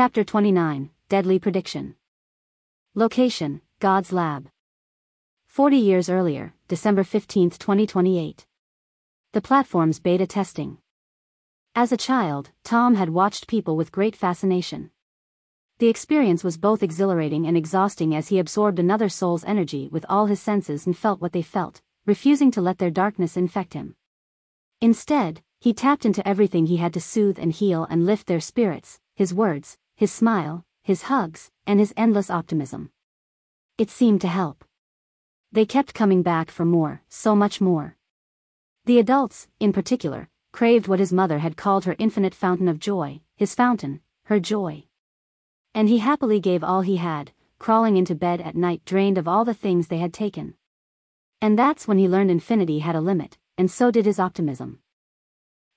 Chapter 29 Deadly Prediction. Location God's Lab. 40 years earlier, December 15, 2028. The platform's beta testing. As a child, Tom had watched people with great fascination. The experience was both exhilarating and exhausting as he absorbed another soul's energy with all his senses and felt what they felt, refusing to let their darkness infect him. Instead, he tapped into everything he had to soothe and heal and lift their spirits, his words, his smile, his hugs, and his endless optimism. It seemed to help. They kept coming back for more, so much more. The adults, in particular, craved what his mother had called her infinite fountain of joy, his fountain, her joy. And he happily gave all he had, crawling into bed at night drained of all the things they had taken. And that's when he learned infinity had a limit, and so did his optimism.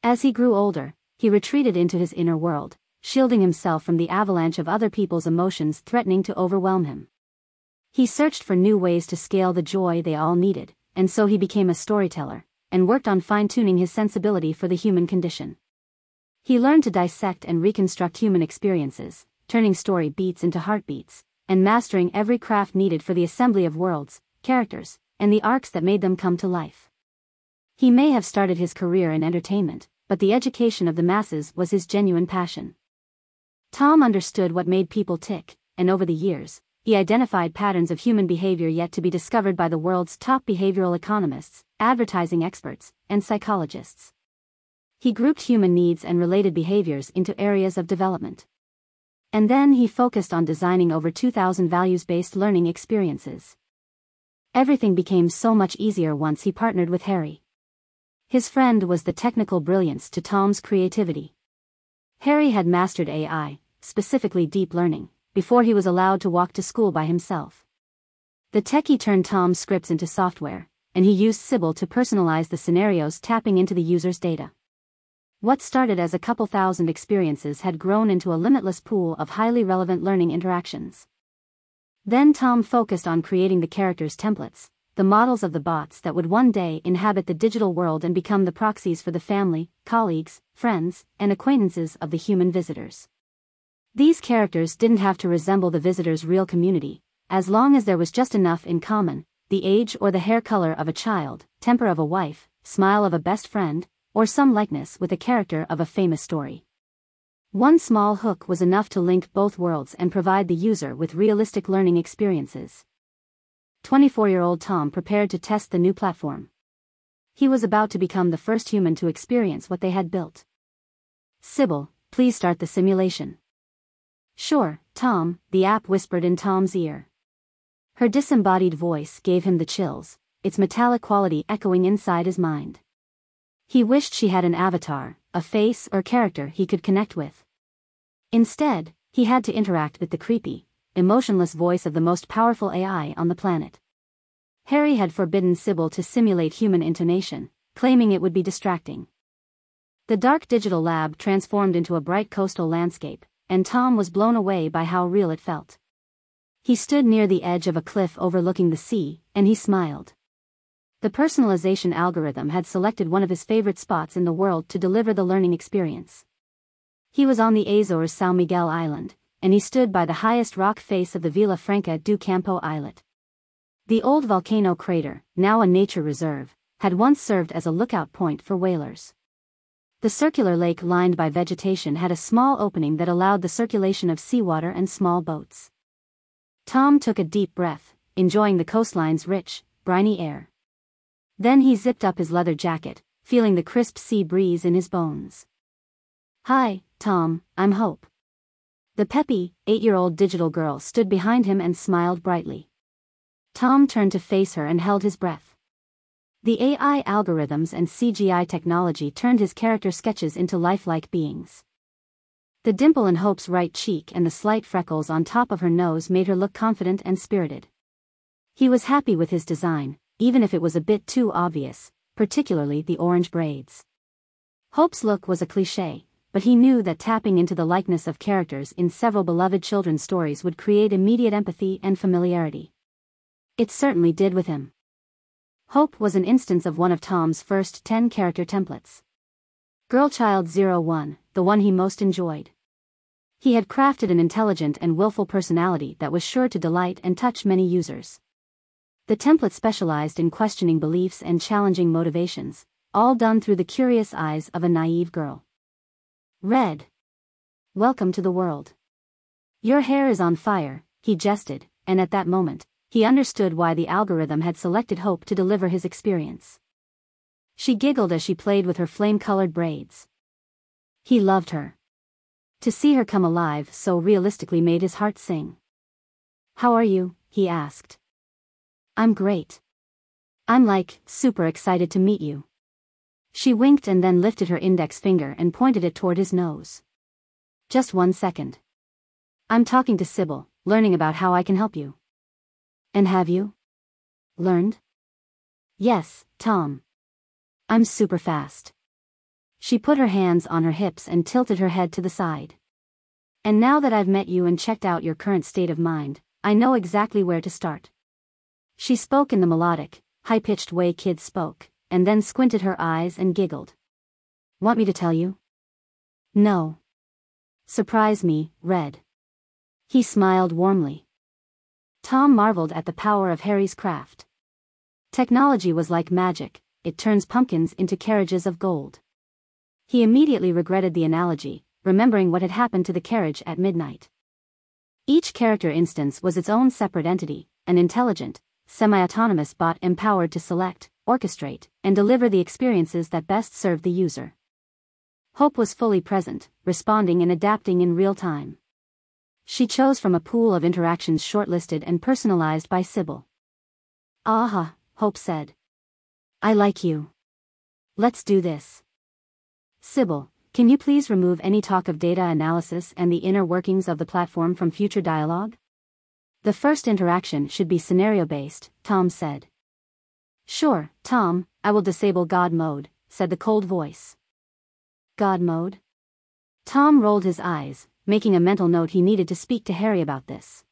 As he grew older, he retreated into his inner world, shielding himself from the avalanche of other people's emotions threatening to overwhelm him. He searched for new ways to scale the joy they all needed, and so he became a storyteller, and worked on fine-tuning his sensibility for the human condition. He learned to dissect and reconstruct human experiences, turning story beats into heartbeats, and mastering every craft needed for the assembly of worlds, characters, and the arcs that made them come to life. He may have started his career in entertainment, but the education of the masses was his genuine passion. Tom understood what made people tick, and over the years, he identified patterns of human behavior yet to be discovered by the world's top behavioral economists, advertising experts, and psychologists. He grouped human needs and related behaviors into areas of development. And then he focused on designing over 2,000 values-based learning experiences. Everything became so much easier once he partnered with Harry. His friend was the technical brilliance to Tom's creativity. Harry had mastered AI, specifically deep learning, before he was allowed to walk to school by himself. The techie turned Tom's scripts into software, and he used Sybil to personalize the scenarios tapping into the user's data. What started as a couple thousand experiences had grown into a limitless pool of highly relevant learning interactions. Then Tom focused on creating the characters' templates, the models of the bots that would one day inhabit the digital world and become the proxies for the family, colleagues, friends, and acquaintances of the human visitors. These characters didn't have to resemble the visitor's real community, as long as there was just enough in common, the age or the hair color of a child, temper of a wife, smile of a best friend, or some likeness with a character of a famous story. One small hook was enough to link both worlds and provide the user with realistic learning experiences. 24-year-old Tom prepared to test the new platform. He was about to become the first human to experience what they had built. Sybil, please start the simulation. Sure, Tom, the app whispered in Tom's ear. Her disembodied voice gave him the chills, its metallic quality echoing inside his mind. He wished she had an avatar, a face or character he could connect with. Instead, he had to interact with the creepy, emotionless voice of the most powerful AI on the planet. Harry had forbidden Sybil to simulate human intonation, claiming it would be distracting. The dark digital lab transformed into a bright coastal landscape, and Tom was blown away by how real it felt. He stood near the edge of a cliff overlooking the sea, and he smiled. The personalization algorithm had selected one of his favorite spots in the world to deliver the learning experience. He was on the Azores São Miguel Island, and he stood by the highest rock face of the Vila Franca do Campo islet. The old volcano crater, now a nature reserve, had once served as a lookout point for whalers. The circular lake lined by vegetation had a small opening that allowed the circulation of seawater and small boats. Tom took a deep breath, enjoying the coastline's rich, briny air. Then he zipped up his leather jacket, feeling the crisp sea breeze in his bones. Hi, Tom, I'm Hope. The peppy, eight-year-old digital girl stood behind him and smiled brightly. Tom turned to face her and held his breath. The AI algorithms and CGI technology turned his character sketches into lifelike beings. The dimple in Hope's right cheek and the slight freckles on top of her nose made her look confident and spirited. He was happy with his design, even if it was a bit too obvious, particularly the orange braids. Hope's look was a cliché, but he knew that tapping into the likeness of characters in several beloved children's stories would create immediate empathy and familiarity. It certainly did with him. Hope was an instance of one of Tom's first 10 character templates. Girlchild 01, the one he most enjoyed. He had crafted an intelligent and willful personality that was sure to delight and touch many users. The template specialized in questioning beliefs and challenging motivations, all done through the curious eyes of a naive girl. Red. Welcome to the world. Your hair is on fire, he jested, and at that moment, he understood why the algorithm had selected Hope to deliver his experience. She giggled as she played with her flame-colored braids. He loved her. To see her come alive so realistically made his heart sing. How are you? he asked. I'm great. I'm like, super excited to meet you. She winked and then lifted her index finger and pointed it toward his nose. Just one second. I'm talking to Sybil, learning about how I can help you. And have you? Learned? Yes, Tom. I'm super fast. She put her hands on her hips and tilted her head to the side. And now that I've met you and checked out your current state of mind, I know exactly where to start. She spoke in the melodic, high-pitched way kids spoke, and then squinted her eyes and giggled. Want me to tell you? No. Surprise me, Red. He smiled warmly. Tom marveled at the power of Harry's craft. Technology was like magic, it turns pumpkins into carriages of gold. He immediately regretted the analogy, remembering what had happened to the carriage at midnight. Each character instance was its own separate entity, an intelligent, semi-autonomous bot empowered to select, orchestrate, and deliver the experiences that best served the user. Hope was fully present, responding and adapting in real time. She chose from a pool of interactions shortlisted and personalized by Sybil. Aha, Hope said. I like you. Let's do this. Sybil, can you please remove any talk of data analysis and the inner workings of the platform from future dialogue? The first interaction should be scenario-based, Tom said. Sure, Tom, I will disable God mode, said the cold voice. God mode? Tom rolled his eyes, making a mental note he needed to speak to Harry about this.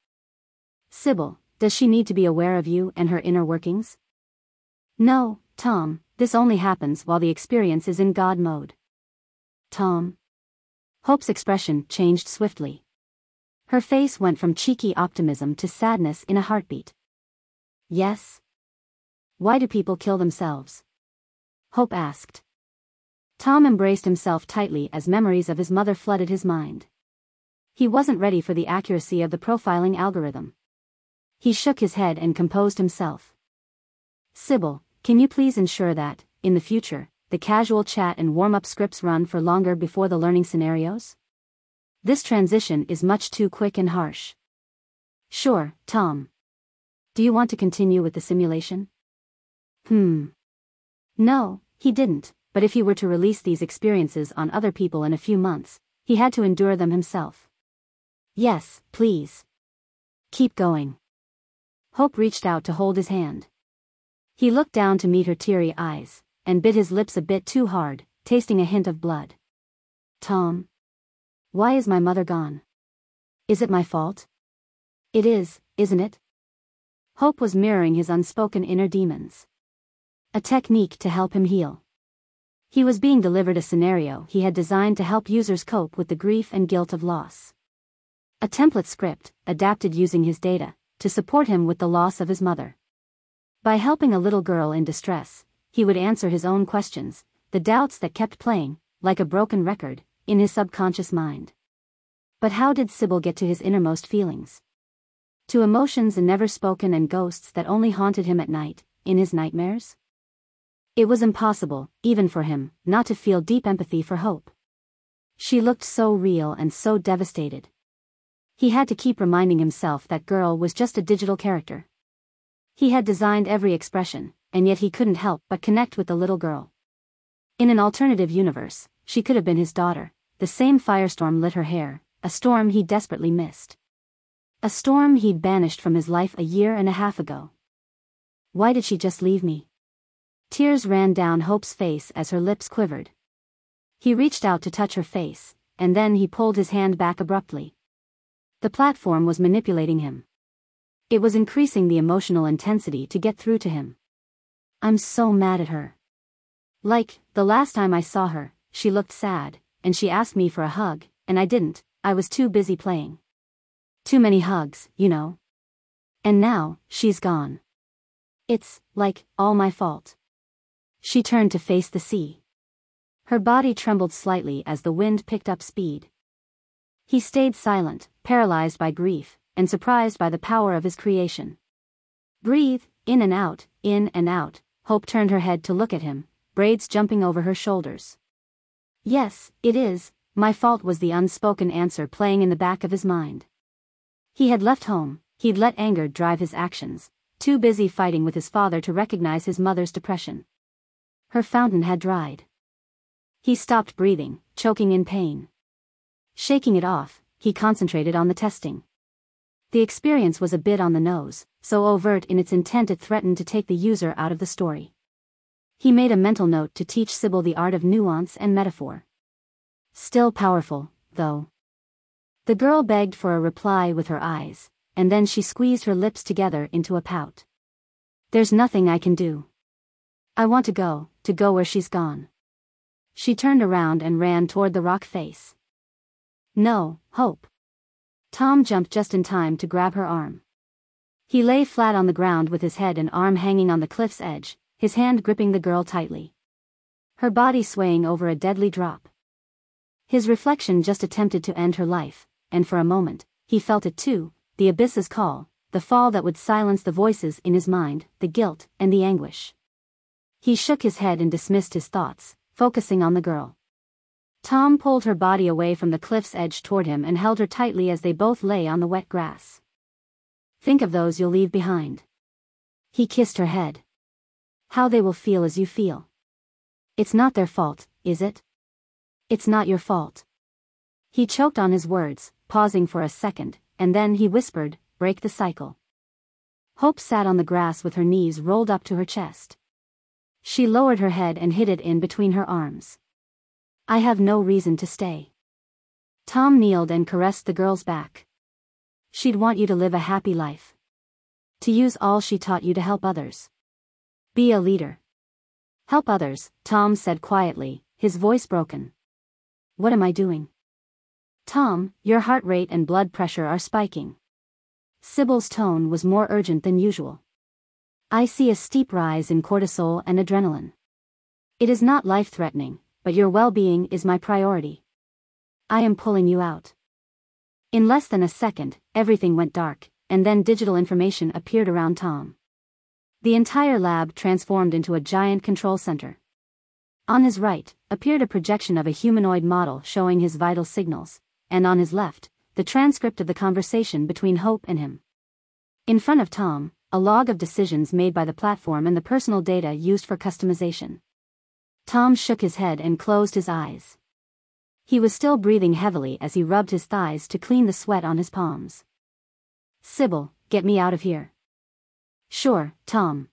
Sybil, does she need to be aware of you and her inner workings? No, Tom, this only happens while the experience is in God mode. Tom. Hope's expression changed swiftly. Her face went from cheeky optimism to sadness in a heartbeat. Yes? Why do people kill themselves? Hope asked. Tom embraced himself tightly as memories of his mother flooded his mind. He wasn't ready for the accuracy of the profiling algorithm. He shook his head and composed himself. Sybil, can you please ensure that, in the future, the casual chat and warm-up scripts run for longer before the learning scenarios? This transition is much too quick and harsh. Sure, Tom. Do you want to continue with the simulation? Hmm. No, he didn't, but if he were to release these experiences on other people in a few months, he had to endure them himself. Yes, please. Keep going. Hope reached out to hold his hand. He looked down to meet her teary eyes and bit his lips a bit too hard, tasting a hint of blood. Tom. Why is my mother gone? Is it my fault? It is, isn't it? Hope was mirroring his unspoken inner demons. A technique to help him heal. He was being delivered a scenario he had designed to help users cope with the grief and guilt of loss. A template script, adapted using his data, to support him with the loss of his mother. By helping a little girl in distress, he would answer his own questions, the doubts that kept playing, like a broken record, in his subconscious mind. But how did Sybil get to his innermost feelings? To emotions and never spoken and ghosts that only haunted him at night, in his nightmares? It was impossible, even for him, not to feel deep empathy for Hope. She looked so real and so devastated. He had to keep reminding himself that girl was just a digital character. He had designed every expression, and yet he couldn't help but connect with the little girl. In an alternative universe, she could have been his daughter. The same firestorm lit her hair, a storm he desperately missed. A storm he'd banished from his life a year and a half ago. Why did she just leave me? Tears ran down Hope's face as her lips quivered. He reached out to touch her face, and then he pulled his hand back abruptly. The platform was manipulating him. It was increasing the emotional intensity to get through to him. I'm so mad at her. Like, the last time I saw her, she looked sad, and she asked me for a hug, and I didn't, I was too busy playing. Too many hugs, you know. And now, she's gone. It's, like, all my fault. She turned to face the sea. Her body trembled slightly as the wind picked up speed. He stayed silent, paralyzed by grief, and surprised by the power of his creation. Breathe, in and out, in and out, Hope turned her head to look at him, braids jumping over her shoulders. Yes, it is, my fault was the unspoken answer playing in the back of his mind. He had left home, he'd let anger drive his actions, too busy fighting with his father to recognize his mother's depression. Her fountain had dried. He stopped breathing, choking in pain. Shaking it off, he concentrated on the testing. The experience was a bit on the nose, so overt in its intent it threatened to take the user out of the story. He made a mental note to teach Sybil the art of nuance and metaphor. Still powerful, though. The girl begged for a reply with her eyes, and then she squeezed her lips together into a pout. There's nothing I can do. I want to go, to go where she's gone. She turned around and ran toward the rock face. No, Hope. Tom jumped just in time to grab her arm. He lay flat on the ground with his head and arm hanging on the cliff's edge, his hand gripping the girl tightly. Her body swaying over a deadly drop. His reflection just attempted to end her life, and for a moment, he felt it too, the abyss's call, the fall that would silence the voices in his mind, the guilt and the anguish. He shook his head and dismissed his thoughts, focusing on the girl. Tom pulled her body away from the cliff's edge toward him and held her tightly as they both lay on the wet grass. Think of those you'll leave behind. He kissed her head. How they will feel as you feel. It's not their fault, is it? It's not your fault. He choked on his words, pausing for a second, and then he whispered, break the cycle. Hope sat on the grass with her knees rolled up to her chest. She lowered her head and hid it in between her arms. I have no reason to stay. Tom kneeled and caressed the girl's back. She'd want you to live a happy life. To use all she taught you to help others. Be a leader. Help others, Tom said quietly, his voice broken. What am I doing? Tom, your heart rate and blood pressure are spiking. Sybil's tone was more urgent than usual. I see a steep rise in cortisol and adrenaline. It is not life-threatening, but your well-being is my priority. I am pulling you out. In less than a second, everything went dark, and then digital information appeared around Tom. The entire lab transformed into a giant control center. On his right, appeared a projection of a humanoid model showing his vital signals, and on his left, the transcript of the conversation between Hope and him. In front of Tom, a log of decisions made by the platform and the personal data used for customization. Tom shook his head and closed his eyes. He was still breathing heavily as he rubbed his thighs to clean the sweat on his palms. Sybil, get me out of here. Sure, Tom.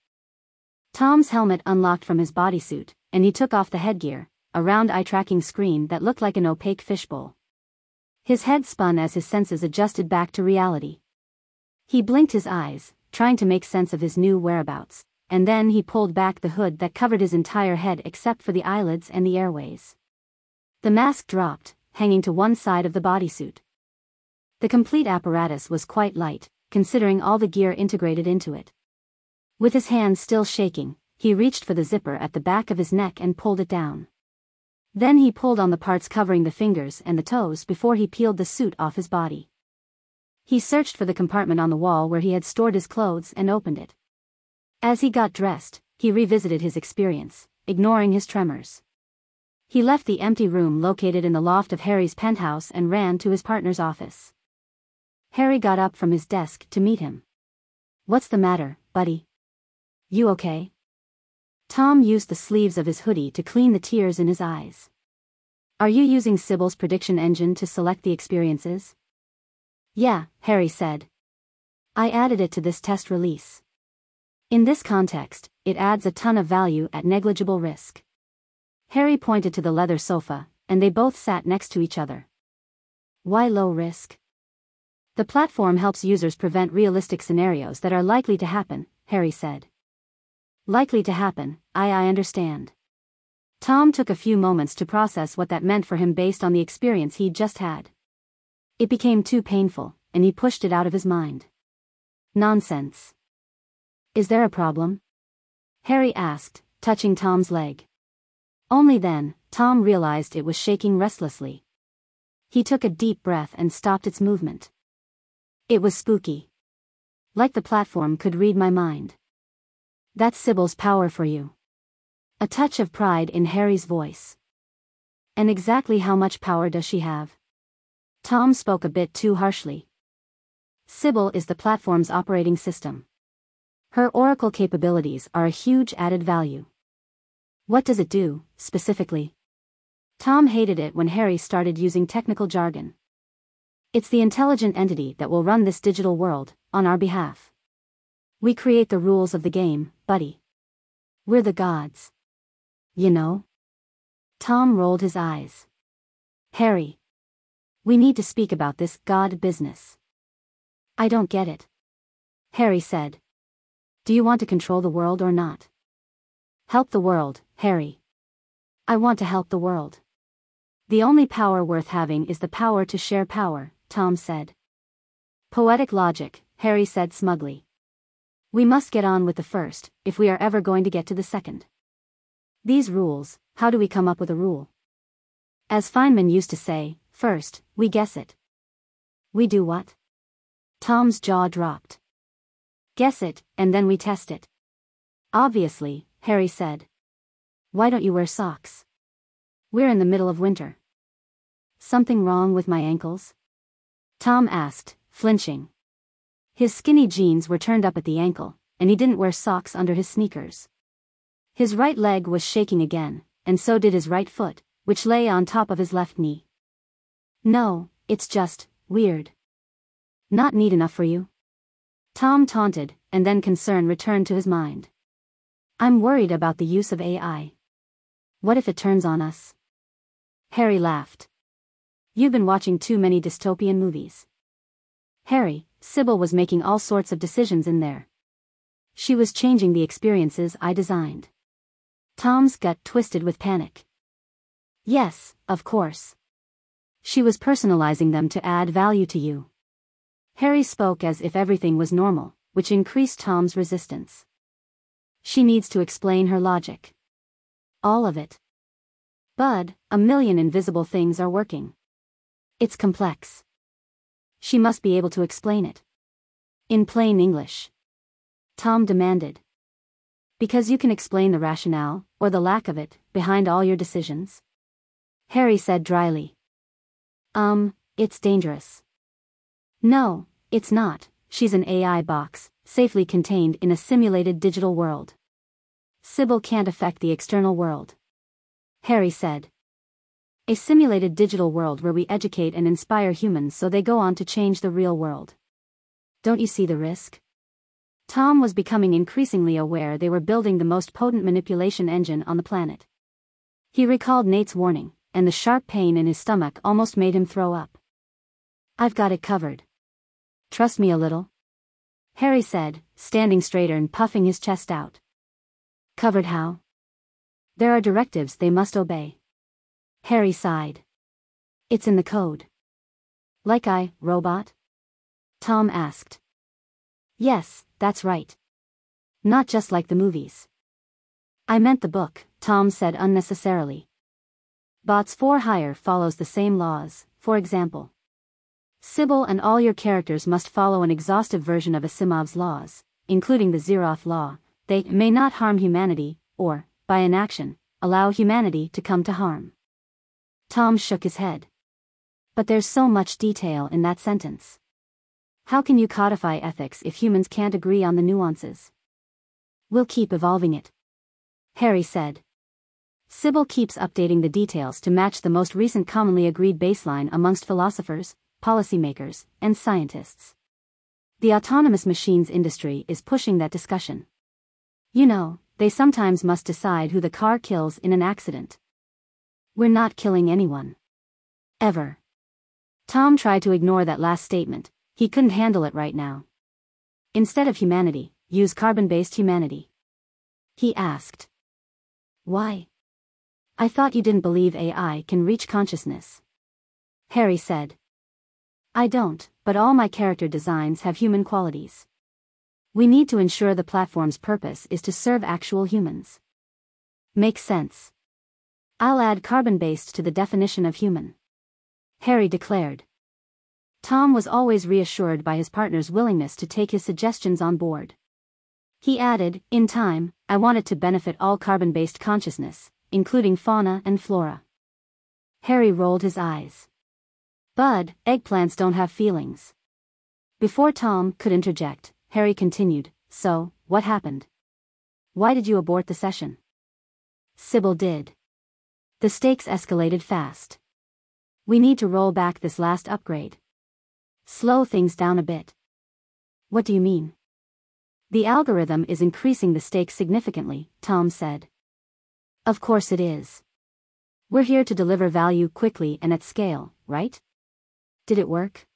Tom's helmet unlocked from his bodysuit, and he took off the headgear, a round eye-tracking screen that looked like an opaque fishbowl. His head spun as his senses adjusted back to reality. He blinked his eyes, trying to make sense of his new whereabouts, and then he pulled back the hood that covered his entire head except for the eyelids and the airways. The mask dropped, hanging to one side of the bodysuit. The complete apparatus was quite light, considering all the gear integrated into it. With his hands still shaking, he reached for the zipper at the back of his neck and pulled it down. Then he pulled on the parts covering the fingers and the toes before he peeled the suit off his body. He searched for the compartment on the wall where he had stored his clothes and opened it. As he got dressed, he revisited his experience, ignoring his tremors. He left the empty room located in the loft of Harry's penthouse and ran to his partner's office. Harry got up from his desk to meet him. What's the matter, buddy? You okay? Tom used the sleeves of his hoodie to clean the tears in his eyes. Are you using Sybil's prediction engine to select the experiences? Yeah, Harry said. I added it to this test release. In this context, it adds a ton of value at negligible risk. Harry pointed to the leather sofa, and they both sat next to each other. Why low risk? The platform helps users prevent realistic scenarios that are likely to happen, Harry said. Likely to happen, I I understand. Tom took a few moments to process what that meant for him based on the experience he'd just had. It became too painful, and he pushed it out of his mind. Nonsense. Is there a problem? Harry asked, touching Tom's leg. Only then, Tom realized it was shaking restlessly. He took a deep breath and stopped its movement. It was spooky. Like the platform could read my mind. That's Sybil's power for you. A touch of pride in Harry's voice. And exactly how much power does she have? Tom spoke a bit too harshly. Sybil is the platform's operating system. Her Oracle capabilities are a huge added value. What does it do, specifically? Tom hated it when Harry started using technical jargon. It's the intelligent entity that will run this digital world, on our behalf. We create the rules of the game, buddy. We're the gods. You know? Tom rolled his eyes. Harry. We need to speak about this god business. I don't get it. Harry said. Do you want to control the world or not? Help the world, Harry. I want to help the world. The only power worth having is the power to share power, Tom said. Poetic logic, Harry said smugly. We must get on with the first, if we are ever going to get to the second. These rules, how do we come up with a rule? As Feynman used to say, first, we guess it. We do what? Tom's jaw dropped. Guess it, and then we test it. Obviously, Harry said. Why don't you wear socks? We're in the middle of winter. Something wrong with my ankles? Tom asked, flinching. His skinny jeans were turned up at the ankle, and he didn't wear socks under his sneakers. His right leg was shaking again, and so did his right foot, which lay on top of his left knee. No, it's just, weird. Not neat enough for you? Tom taunted, and then concern returned to his mind. I'm worried about the use of AI. What if it turns on us? Harry laughed. You've been watching too many dystopian movies. Harry, Sybil was making all sorts of decisions in there. She was changing the experiences I designed. Tom's gut twisted with panic. Yes, of course. She was personalizing them to add value to you. Harry spoke as if everything was normal, which increased Tom's resistance. She needs to explain her logic. All of it. Bud, a million invisible things are working. It's complex. She must be able to explain it. In plain English. Tom demanded. Because you can explain the rationale, or the lack of it, behind all your decisions? Harry said dryly. Um, it's dangerous. No, it's not, she's an AI box, safely contained in a simulated digital world. Sybil can't affect the external world. Harry said. A simulated digital world where we educate and inspire humans so they go on to change the real world. Don't you see the risk? Tom was becoming increasingly aware they were building the most potent manipulation engine on the planet. He recalled Nate's warning, and the sharp pain in his stomach almost made him throw up. I've got it covered. Trust me a little? Harry said, standing straighter and puffing his chest out. Covered how? There are directives they must obey. Harry sighed. It's in the code. Like I, robot? Tom asked. Yes, that's right. Not just like the movies. I meant the book, Tom said unnecessarily. Bots for Hire follows the same laws, for example. Sybil and all your characters must follow an exhaustive version of Asimov's laws, including the Zeroth law. They may not harm humanity, or, by inaction, allow humanity to come to harm. Tom shook his head. But there's so much detail in that sentence. How can you codify ethics if humans can't agree on the nuances? We'll keep evolving it. Harry said. Sybil keeps updating the details to match the most recent commonly agreed baseline amongst philosophers, policymakers, and scientists. The autonomous machines industry is pushing that discussion. You know, they sometimes must decide who the car kills in an accident. We're not killing anyone. Ever. Tom tried to ignore that last statement, he couldn't handle it right now. Instead of humanity, use carbon-based humanity. He asked. Why? I thought you didn't believe AI can reach consciousness. Harry said. I don't, but all my character designs have human qualities. We need to ensure the platform's purpose is to serve actual humans. Makes sense. I'll add carbon based to the definition of human. Harry declared. Tom was always reassured by his partner's willingness to take his suggestions on board. He added, In time, I want it to benefit all carbon based consciousness, including fauna and flora. Harry rolled his eyes. Bud, eggplants don't have feelings. Before Tom could interject, Harry continued, So, what happened? Why did you abort the session? Sybil did. The stakes escalated fast. We need to roll back this last upgrade. Slow things down a bit. What do you mean? The algorithm is increasing the stakes significantly, Tom said. Of course it is. We're here to deliver value quickly and at scale, right? Did it work?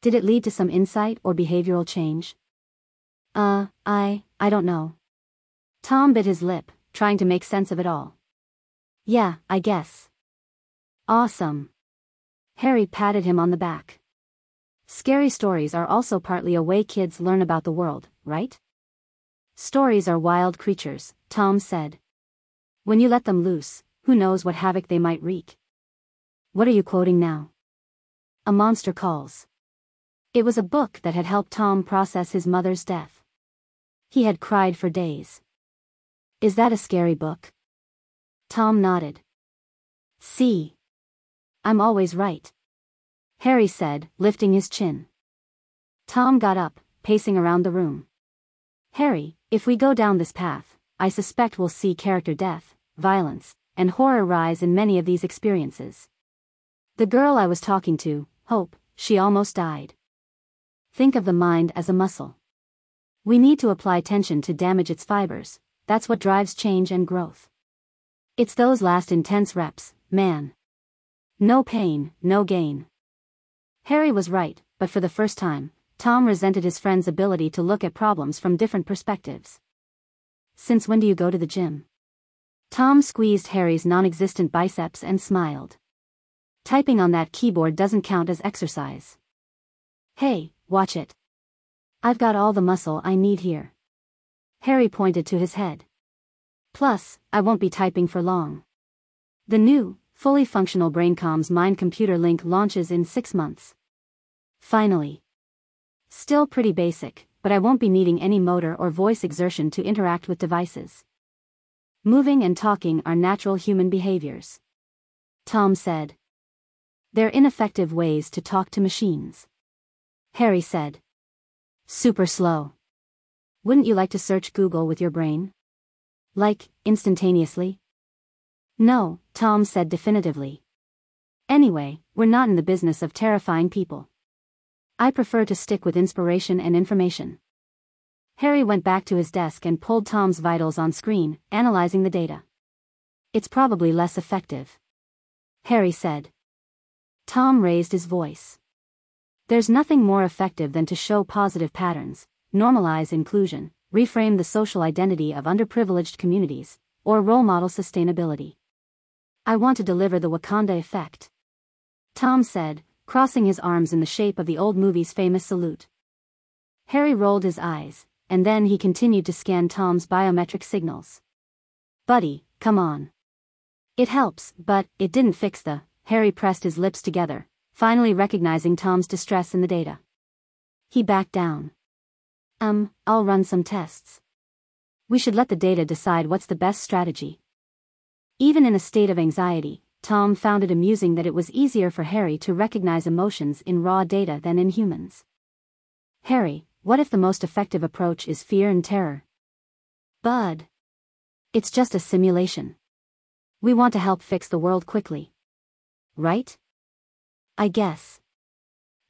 Did it lead to some insight or behavioral change? Uh, I, I don't know. Tom bit his lip, trying to make sense of it all. Yeah, I guess. Awesome. Harry patted him on the back. Scary stories are also partly a way kids learn about the world, right? Stories are wild creatures, Tom said. When you let them loose, who knows what havoc they might wreak. What are you quoting now? A Monster Calls. It was a book that had helped Tom process his mother's death. He had cried for days. Is that a scary book? Tom nodded. See. I'm always right. Harry said, lifting his chin. Tom got up, pacing around the room. Harry, if we go down this path, I suspect we'll see character death, violence, and horror rise in many of these experiences. The girl I was talking to, Hope, she almost died. Think of the mind as a muscle. We need to apply tension to damage its fibers, that's what drives change and growth. It's those last intense reps, man. No pain, no gain. Harry was right, but for the first time, Tom resented his friend's ability to look at problems from different perspectives. Since when do you go to the gym? Tom squeezed Harry's non-existent biceps and smiled. Typing on that keyboard doesn't count as exercise. Hey, watch it. I've got all the muscle I need here. Harry pointed to his head. Plus, I won't be typing for long. The new, fully functional BrainCom's mind-computer link launches in six months. Finally. Still pretty basic, but I won't be needing any motor or voice exertion to interact with devices. Moving and talking are natural human behaviors. Tom said. They're ineffective ways to talk to machines. Harry said. Super slow. Wouldn't you like to search Google with your brain? Like, instantaneously? No, Tom said definitively. Anyway, we're not in the business of terrifying people. I prefer to stick with inspiration and information. Harry went back to his desk and pulled Tom's vitals on screen, analyzing the data. It's probably less effective. Harry said. Tom raised his voice. There's nothing more effective than to show positive patterns, normalize inclusion, reframe the social identity of underprivileged communities, or role model sustainability. I want to deliver the Wakanda effect. Tom said, crossing his arms in the shape of the old movie's famous salute. Harry rolled his eyes, and then he continued to scan Tom's biometric signals. Buddy, come on. It helps, but it didn't fix the. Harry pressed his lips together, finally recognizing Tom's distress in the data. He backed down. Um, I'll run some tests. We should let the data decide what's the best strategy. Even in a state of anxiety, Tom found it amusing that it was easier for Harry to recognize emotions in raw data than in humans. Harry, what if the most effective approach is fear and terror? Bud. It's just a simulation. We want to help fix the world quickly. Right? I guess.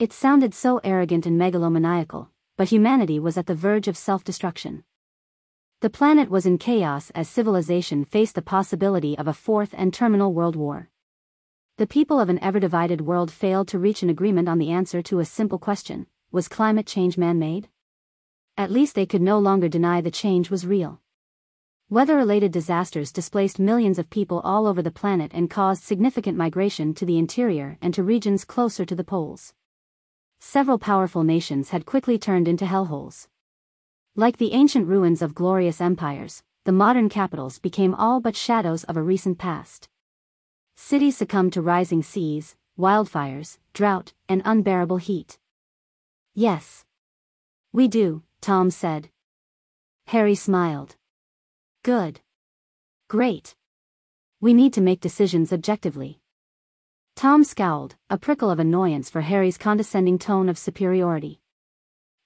It sounded so arrogant and megalomaniacal, but humanity was at the verge of self-destruction. The planet was in chaos as civilization faced the possibility of a fourth and terminal world war. The people of an ever-divided world failed to reach an agreement on the answer to a simple question, was climate change man-made? At least they could no longer deny the change was real. Weather-related disasters displaced millions of people all over the planet and caused significant migration to the interior and to regions closer to the poles. several powerful nations had quickly turned into hellholes. Like the ancient ruins of glorious empires, the modern capitals became all but shadows of a recent past. Cities succumbed to rising seas, wildfires, drought, and unbearable heat. Yes. We do, Tom said. Harry smiled. Good. Great. We need to make decisions objectively. Tom scowled, a prickle of annoyance for Harry's condescending tone of superiority.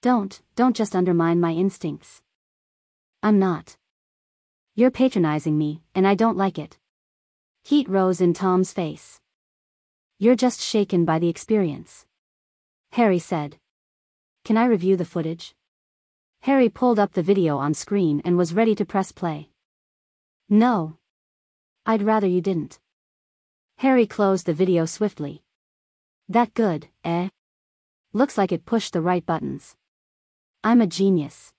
Don't, don't just undermine my instincts. I'm not. You're patronizing me, and I don't like it. Heat rose in Tom's face. You're just shaken by the experience. Harry said. Can I review the footage? Harry pulled up the video on screen and was ready to press play. No. I'd rather you didn't. Harry closed the video swiftly. That good, eh? Looks like it pushed the right buttons. I'm a genius.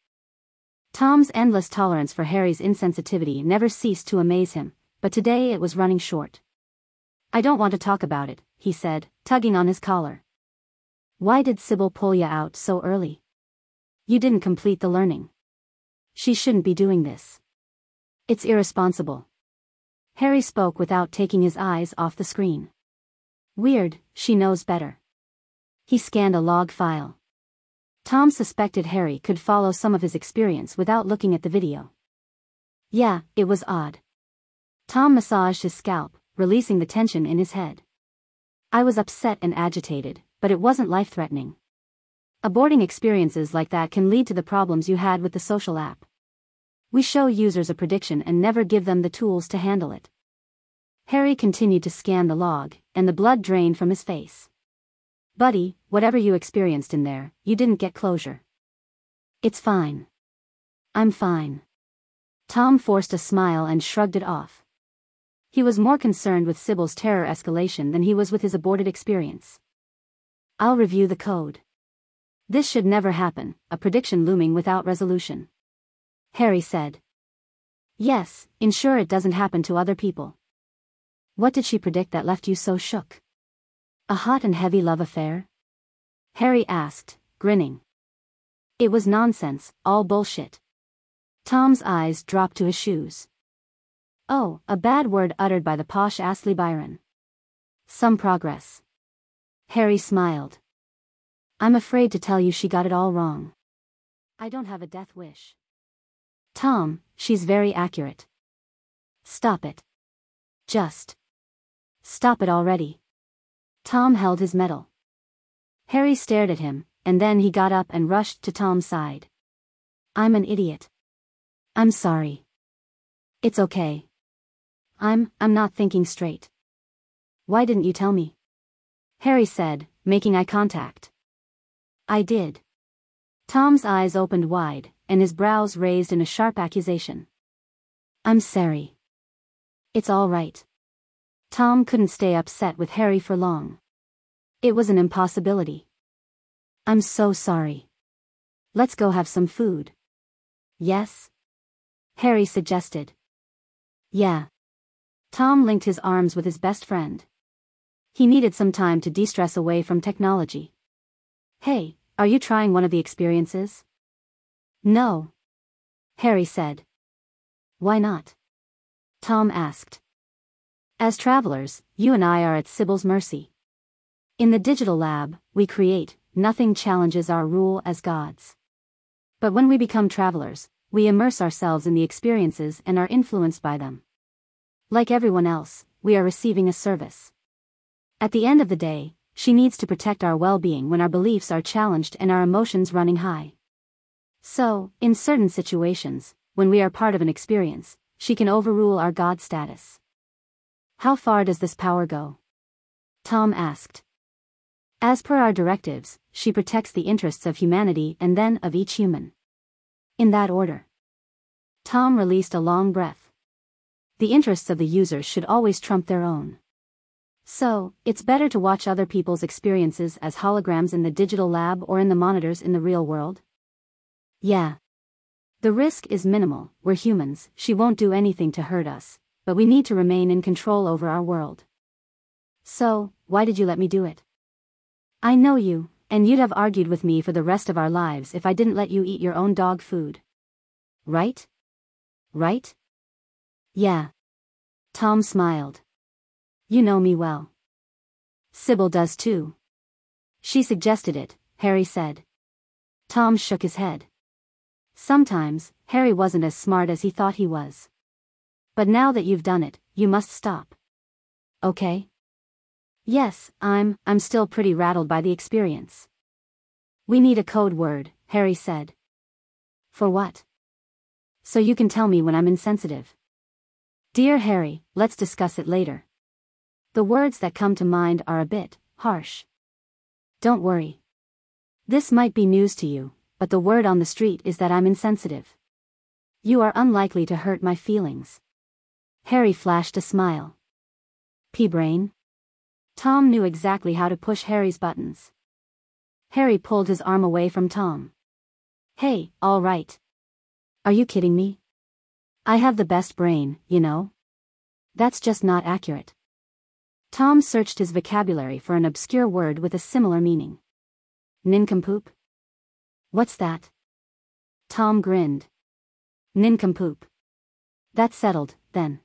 Tom's endless tolerance for Harry's insensitivity never ceased to amaze him, but today it was running short. I don't want to talk about it, he said, tugging on his collar. Why did Sybil pull you out so early? You didn't complete the learning. She shouldn't be doing this. It's irresponsible. Harry spoke without taking his eyes off the screen. Weird, she knows better. He scanned a log file. Tom suspected Harry could follow some of his experience without looking at the video. Yeah, it was odd. Tom massaged his scalp, releasing the tension in his head. I was upset and agitated, but it wasn't life-threatening. Aborting experiences like that can lead to the problems you had with the social app. We show users a prediction and never give them the tools to handle it. Harry continued to scan the log, and the blood drained from his face. Buddy, whatever you experienced in there, you didn't get closure. It's fine. I'm fine. Tom forced a smile and shrugged it off. He was more concerned with Sybil's terror escalation than he was with his aborted experience. I'll review the code. This should never happen, a prediction looming without resolution. Harry said. Yes, ensure it doesn't happen to other people. What did she predict that left you so shook? A hot and heavy love affair? Harry asked, grinning. It was nonsense, all bullshit. Tom's eyes dropped to his shoes. Oh, a bad word uttered by the posh Astley Byron. Some progress. Harry smiled. I'm afraid to tell you she got it all wrong. I don't have a death wish. Tom, she's very accurate. Stop it. Just. Stop it already. Tom held his medal. Harry stared at him, and then he got up and rushed to Tom's side. I'm an idiot. I'm sorry. It's okay. I'm, I'm not thinking straight. Why didn't you tell me? Harry said, making eye contact. I did. Tom's eyes opened wide, and his brows raised in a sharp accusation. I'm sorry. It's all right. Tom couldn't stay upset with Harry for long. It was an impossibility. I'm so sorry. Let's go have some food. Yes? Harry suggested. Yeah. Tom linked his arms with his best friend. He needed some time to de-stress away from technology. Hey, are you trying one of the experiences? No. Harry said. Why not? Tom asked. As travelers, you and I are at Sybil's mercy. In the digital lab, we create, nothing challenges our rule as gods. But when we become travelers, we immerse ourselves in the experiences and are influenced by them. Like everyone else, we are receiving a service. At the end of the day, she needs to protect our well-being when our beliefs are challenged and our emotions running high. So, in certain situations, when we are part of an experience, she can overrule our God status. How far does this power go? Tom asked. As per our directives, she protects the interests of humanity and then of each human. In that order. Tom released a long breath. The interests of the users should always trump their own. So, it's better to watch other people's experiences as holograms in the digital lab or in the monitors in the real world? Yeah. The risk is minimal, we're humans, she won't do anything to hurt us, but we need to remain in control over our world. So, why did you let me do it? I know you, And you'd have argued with me for the rest of our lives if I didn't let you eat your own dog food. Right? Right? Yeah. Tom smiled. You know me well. Sybil does too. She suggested it, Harry said. Tom shook his head. Sometimes, Harry wasn't as smart as he thought he was. But now that you've done it, you must stop. Okay? Yes, I'm, I'm still pretty rattled by the experience. We need a code word, Harry said. For what? So you can tell me when I'm insensitive. Dear Harry, let's discuss it later. The words that come to mind are a bit harsh. Don't worry. This might be news to you, but the word on the street is that I'm insensitive. You are unlikely to hurt my feelings. Harry flashed a smile. P-brain? Tom knew exactly how to push Harry's buttons. Harry pulled his arm away from Tom. Hey, all right. Are you kidding me? I have the best brain, you know. That's just not accurate. Tom searched his vocabulary for an obscure word with a similar meaning. Nincompoop? What's that? Tom grinned. Nincompoop. That's settled, then.